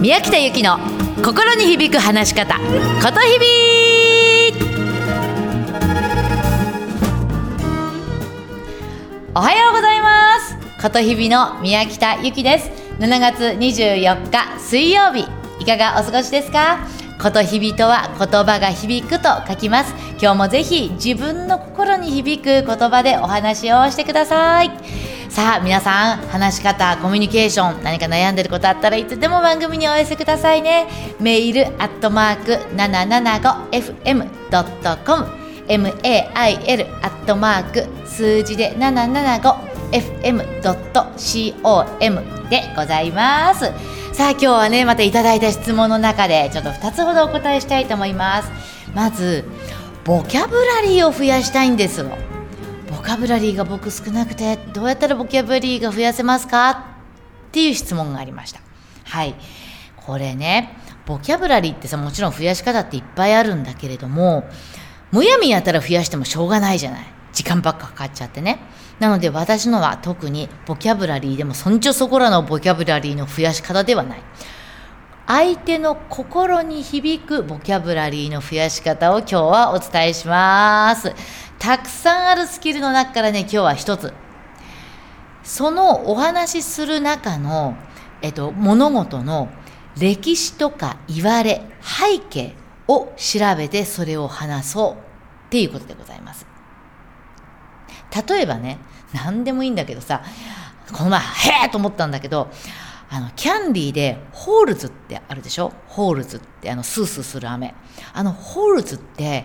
宮北由紀の心に響く話し方ことひびおはようございます。ことひびの宮北由紀です。7月24日水曜日。いかがお過ごしですか？ことひびとは言葉が響くと書きます。今日もぜひ自分の心に響く言葉でお話をしてください。さあ皆さん話し方コミュニケーション何か悩んでることあったらいつでも番組にお寄せくださいね。メールアットマーク 775fm.com mail アットマーク数字で 775fm.com でございます。さあ今日はねまたいただいた質問の中でちょっと2つほどお答えしたいと思います。まずボキャブラリーを増やしたいんですよ。ボキャブラリーが僕少なくてどうやったらボキャブラリーが増やせますか？っていう質問がありました。はい。これねボキャブラリーってさもちろん増やし方っていっぱいあるんだけれどもむやみやったら増やしてもしょうがないじゃない。時間ばっかかかっちゃってね。なので私のは特にボキャブラリーでもそんじょそこらのボキャブラリーの増やし方ではない。相手の心に響くボキャブラリーの増やし方を今日はお伝えします。たくさんあるスキルの中からね今日は一つ。そのお話しする中の、えっと、物事の歴史とか言われ背景を調べてそれを話そうっていうことでございます。例えばね何でもいいんだけどさこの前へえと思ったんだけどあのキャンディーでホールズってあるでしょ？ホールズってあのスースーする飴あのホールズって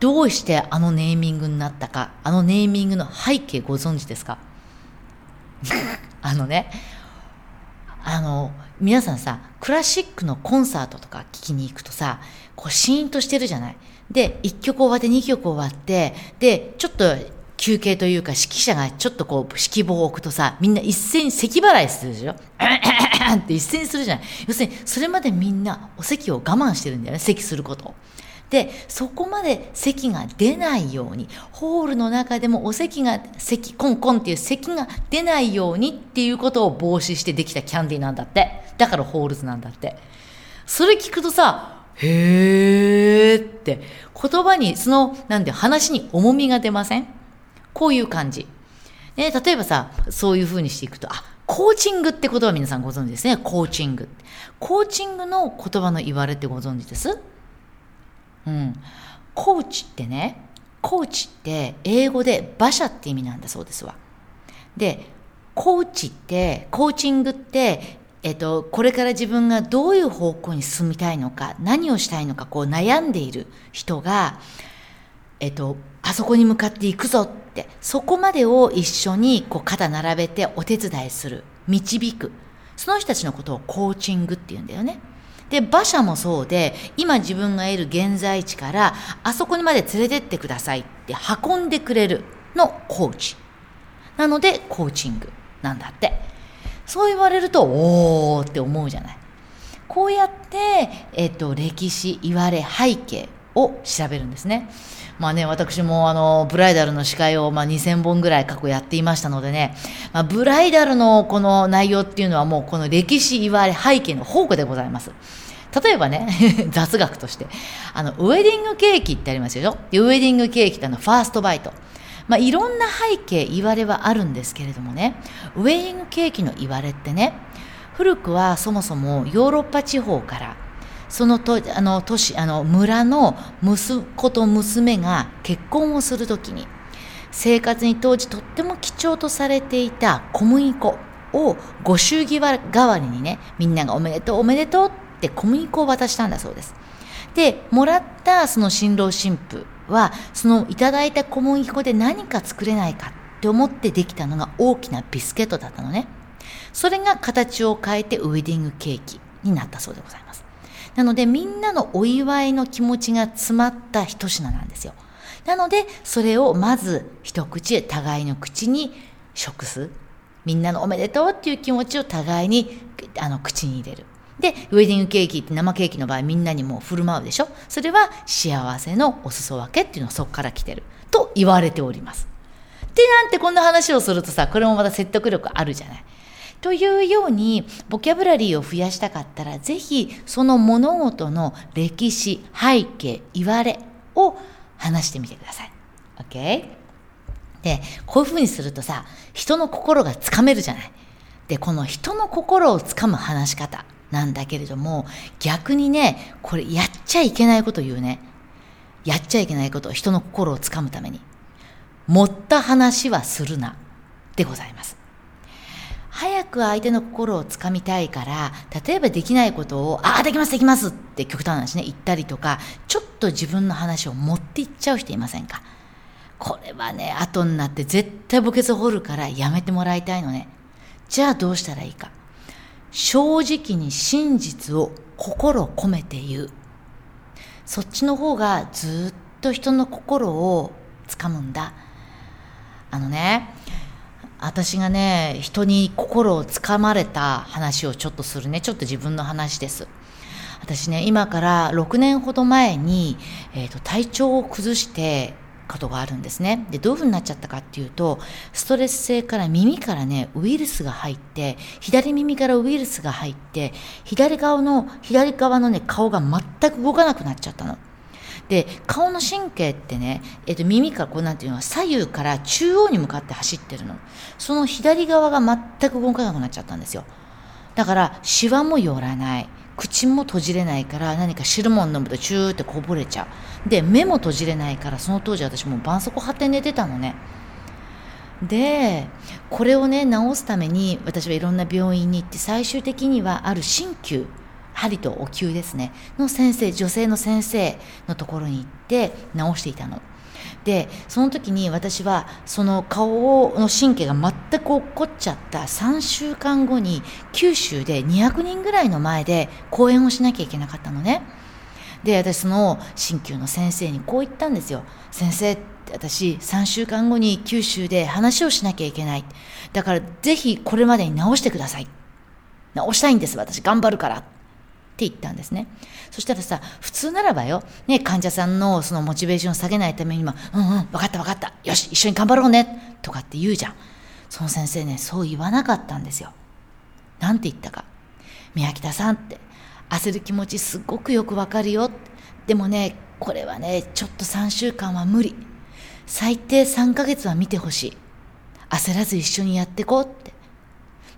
どうしてあのネーミングになったか？あのネーミングの背景ご存知ですか？あのねあの皆さんさクラシックのコンサートとか聴きに行くとさこうシーンとしてるじゃない？で1曲終わって2曲終わってでちょっと休憩というか指揮者がちょっとこう指揮棒を置くとさみんな一斉に咳払いするでしょ？って一斉にするじゃない。要するにそれまでみんなお咳を我慢してるんだよね咳すること。でそこまで咳が出ないようにホールの中でもお咳が咳コンコンっていう咳が出ないようにっていうことを防止してできたキャンディーなんだって。だからホールズなんだって。それ聞くとさへーって言葉にそのなんて話に重みが出ません？こういう感じ。ね、例えばさ、そういう風にしていくと、あ、コーチングって言葉皆さんご存知ですね。コーチング。コーチングの言葉の言われってご存知です？うん。コーチってね、コーチって英語で馬車って意味なんだそうですわ。で、コーチって、コーチングって、えっと、これから自分がどういう方向に進みたいのか、何をしたいのか、こう悩んでいる人が、えっと、あそこに向かっていくぞって、そこまでを一緒にこう肩並べてお手伝いする、導く。その人たちのことをコーチングって言うんだよね。で、馬車もそうで、今自分がいる現在地から、あそこにまで連れてってくださいって運んでくれるのコーチ。なので、コーチングなんだって。そう言われると、おーって思うじゃない。こうやって、えっと、歴史、言われ、背景を調べるんですね。まあね、私もあの、ブライダルの司会をまあ2000本ぐらい過去やっていましたのでね、まあ、ブライダルのこの内容っていうのはもうこの歴史、言われ、背景の宝庫でございます。例えばね、雑学として、あの、ウェディングケーキってありますよ。ウェディングケーキってあの、ファーストバイト。まあ、いろんな背景、言われはあるんですけれどもね、ウェディングケーキの言われってね、古くはそもそもヨーロッパ地方から、そのとあの都市あの村の息子と娘が結婚をするときに生活に当時とっても貴重とされていた小麦粉をご祝儀代わりにねみんながおめでとうおめでとうって小麦粉を渡したんだそうです。でもらったその新郎新婦はそのいただいた小麦粉で何か作れないかって思ってできたのが大きなビスケットだったのね。それが形を変えてウェディングケーキになったそうでございます。なのでみんなのお祝いの気持ちが詰まった一品なんですよ。なのでそれをまず一口互いの口に食す。みんなのおめでとうっていう気持ちを互いにあの口に入れる。で、ウェディングケーキって生ケーキの場合みんなにもう振る舞うでしょそれは幸せのお裾分けっていうのはそこから来てる。と言われております。で、なんてこんな話をするとさ、これもまた説得力あるじゃない。というようにボキャブラリーを増やしたかったらぜひその物事の歴史背景言われを話してみてください。OK? でこういうふうにするとさ人の心がつかめるじゃない。でこの人の心をつかむ話し方なんだけれども逆にねこれやっちゃいけないこと言うね。やっちゃいけないこと人の心をつかむために持った話はするなでございます。早く相手の心をつかみたいから、例えばできないことを、ああ、できます、できますって極端な話ね、言ったりとか、ちょっと自分の話を持っていっちゃう人いませんか？これはね、後になって絶対墓穴掘るからやめてもらいたいのね。じゃあどうしたらいいか？正直に真実を心込めて言う。そっちの方がずっと人の心をつかむんだ。あのね、私がね、人に心をつかまれた話をちょっとするね。ちょっと自分の話です。私ね、今から6年ほど前に、えーと、体調を崩してことがあるんですね。で、どういうふうになっちゃったかっていうと、ストレス性から耳からね、ウイルスが入って、左耳からウイルスが入って、左側の、左側のね、顔が全く動かなくなっちゃったの。で顔の神経ってね、えっと、耳からこうなんていうのは左右から中央に向かって走ってるの。その左側が全く動かなくなっちゃったんですよ。だからシワも寄らない。口も閉じれないから何か汁物飲むとチューってこぼれちゃう。で目も閉じれないからその当時私もう絆創膏貼って寝てたのね。でこれをね治すために私はいろんな病院に行って最終的にはある鍼灸針とお灸ですねの先生女性の先生のところに行って治していたの。でその時に私はその顔の神経が全く落っこっちゃった3週間後に九州で200人ぐらいの前で講演をしなきゃいけなかったのね。で私その鍼灸の先生にこう言ったんですよ。先生私3週間後に九州で話をしなきゃいけない。だからぜひこれまでに治してください。治したいんです私頑張るから。って言ったんですね。そしたらさ、普通ならばよ、ね、患者さんのそのモチベーションを下げないためにも、うんうん、分かった分かった、よし、一緒に頑張ろうね、とかって言うじゃん。その先生ね、そう言わなかったんですよ。なんて言ったか。宮北さんって、焦る気持ちすっごくよくわかるよ。でもね、これはね、ちょっと3週間は無理。最低3ヶ月は見てほしい。焦らず一緒にやってこうって。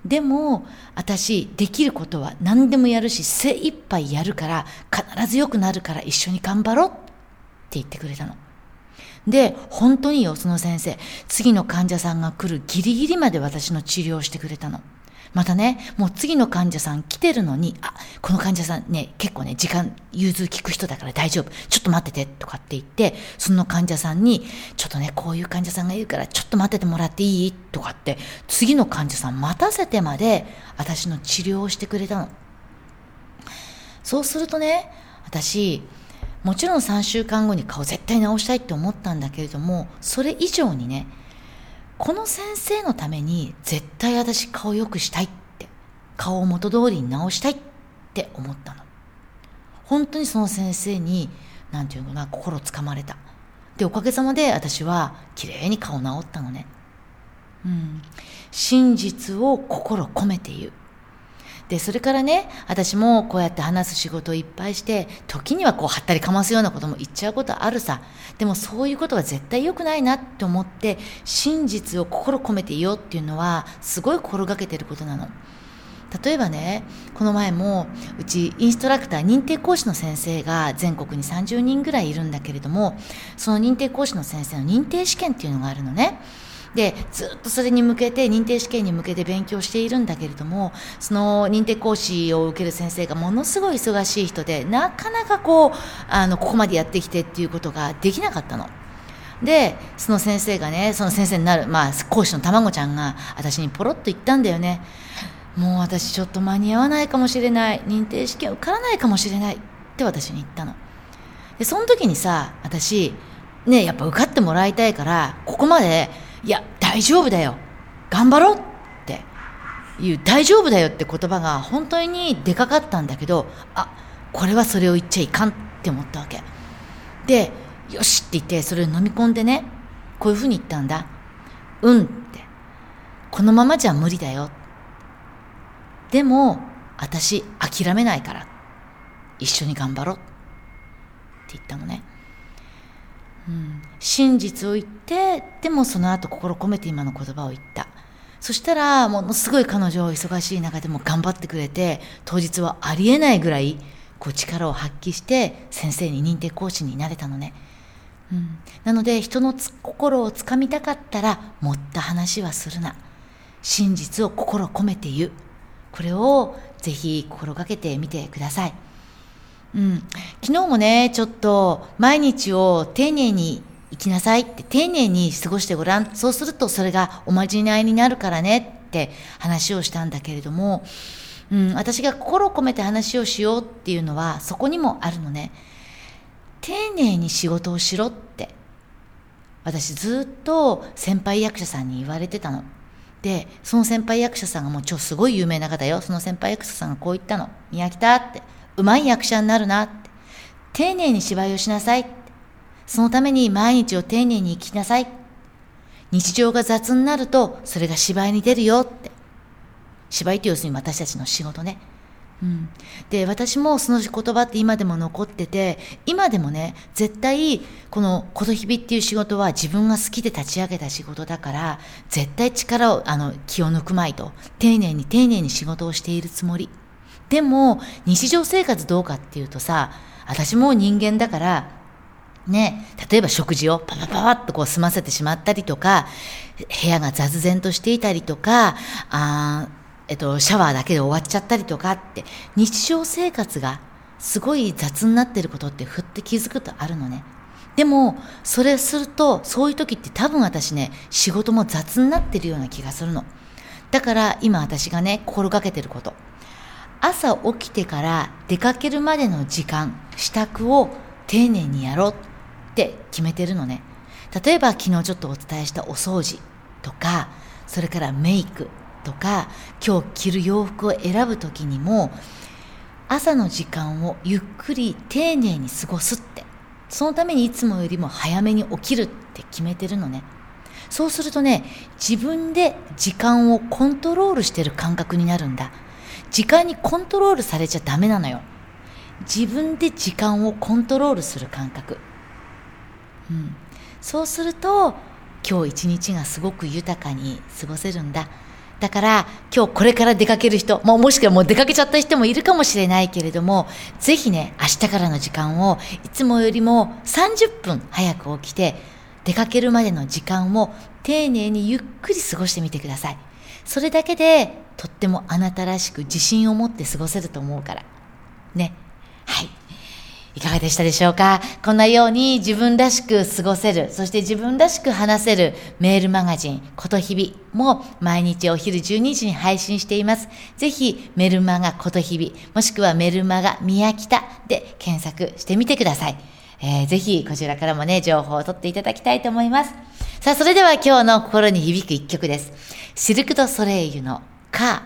でも私できることは何でもやるし精一杯やるから必ず良くなるから一緒に頑張ろうって言ってくれたの。で、本当によ、その先生。次の患者さんが来るギリギリまで私の治療をしてくれたの。またね、もう次の患者さん来てるのに、あ、この患者さんね、結構ね、時間融通聞く人だから大丈夫。ちょっと待ってて、とかって言って、その患者さんに、ちょっとね、こういう患者さんがいるから、ちょっと待っててもらっていい？とかって、次の患者さん待たせてまで、私の治療をしてくれたの。そうするとね、私、もちろん3週間後に顔絶対治したいって思ったんだけれども、それ以上にね、この先生のために絶対私顔良くしたいって顔を元通りに直したいって思ったの。本当にその先生に何て言うのかな心つかまれた。でおかげさまで私は綺麗に顔治ったのね。うん。真実を心込めて言う。でそれからね私もこうやって話す仕事をいっぱいして時にはこうはったりかますようなことも言っちゃうことあるさでもそういうことは絶対良くないなって思って真実を心込めていようっていうのはすごい心がけてることなの。例えばねこの前もうちインストラクター認定講師の先生が全国に30人ぐらいいるんだけれどもその認定講師の先生の認定試験っていうのがあるのね。でずっとそれに向けて認定試験に向けて勉強しているんだけれどもその認定講師を受ける先生がものすごい忙しい人でなかなかこうあのここまでやってきてっていうことができなかったの。でその先生がねその先生になる、まあ、講師の卵ちゃんが私にポロッと言ったんだよね。もう私ちょっと間に合わないかもしれない。認定試験受からないかもしれない。って私に言ったの。でその時にさ私ねやっぱ受かってもらいたいからここまでいや、大丈夫だよ。頑張ろうっていう、大丈夫だよって言葉が本当にでかかったんだけど、あ、これはそれを言っちゃいかんって思ったわけ。で、よしって言って、それを飲み込んでね、こういうふうに言ったんだ。うんって。このままじゃ無理だよ。でも私諦めないから一緒に頑張ろうって言ったのね、真実を言ってでもその後心込めて今の言葉を言った。そしたらものすごい彼女を忙しい中でも頑張ってくれて当日はありえないぐらいこう力を発揮して先生に認定講師になれたのね、うん、なので人の心をつかみたかったら持った話はするな。真実を心込めて言う。これをぜひ心がけてみてください。うん、昨日もね、ちょっと毎日を丁寧に生きなさいって丁寧に過ごしてごらん。そうするとそれがおまじないになるからねって話をしたんだけれども、うん、私が心を込めて話をしようっていうのはそこにもあるのね。丁寧に仕事をしろって。私ずっと先輩役者さんに言われてたの。で、その先輩役者さんがもう超すごい有名な方よ。その先輩役者さんがこう言ったの。宮北って、うまい役者になるなって。丁寧に芝居をしなさいって。そのために毎日を丁寧に生きなさい。日常が雑になると、それが芝居に出るよって。芝居って要するに私たちの仕事ね。うん、で私もその言葉って今でも残ってて今でもね絶対この「ことひび」っていう仕事は自分が好きで立ち上げた仕事だから絶対力をあの気を抜くまいと丁寧に丁寧に仕事をしているつもりでも日常生活どうかっていうとさ私も人間だからね、例えば食事をパパパパッとこう済ませてしまったりとか、部屋が雑然としていたりとか、あえっと、シャワーだけで終わっちゃったりとかって、日常生活がすごい雑になってることってふって気づくとあるのね。でも、それすると、そういう時って多分私ね、仕事も雑になってるような気がするの。だから今私がね、心がけてること。朝起きてから出かけるまでの時間、支度を丁寧にやろうって決めてるのね。例えば昨日ちょっとお伝えしたお掃除とか、それからメイク、とか今日着る洋服を選ぶ時にも朝の時間をゆっくり丁寧に過ごすって。そのためにいつもよりも早めに起きるって決めてるのね。そうするとね自分で時間をコントロールしてる感覚になるんだ。時間にコントロールされちゃダメなのよ。自分で時間をコントロールする感覚。うん。そうすると今日一日がすごく豊かに過ごせるんだ。だから今日これから出かける人、ももしくはもう出かけちゃった人もいるかもしれないけれども、ぜひね、明日からの時間をいつもよりも30分早く起きて、出かけるまでの時間を丁寧にゆっくり過ごしてみてください。それだけでとってもあなたらしく自信を持って過ごせると思うから。ね。はい。いかがでしたでしょうか？こんなように自分らしく過ごせる、そして自分らしく話せるメールマガジン、ことひびも毎日お昼12時に配信しています。ぜひメルマガことひび、もしくはメルマガ宮北で検索してみてください。えー、ぜひこちらからもね、情報を取っていただきたいと思います。さあ、それでは今日の心に響く一曲です。シルク・ド・ソレイユのカー、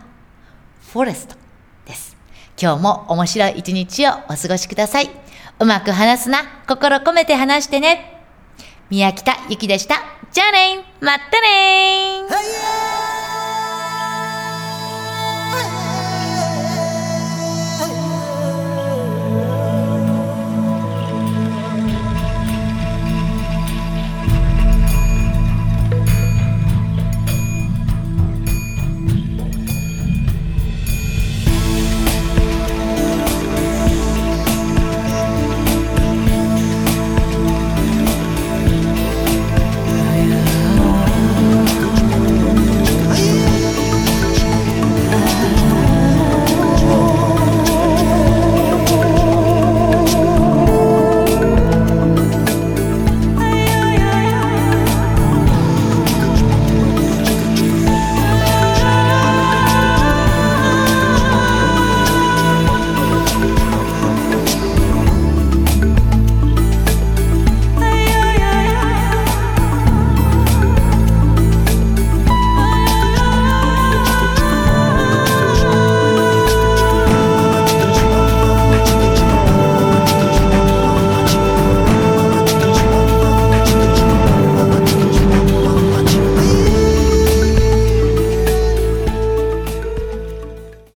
フォレストです。今日も面白い一日をお過ごしください。うまく話すな。心込めて話してね。宮北ゆきでした。じゃあねまたね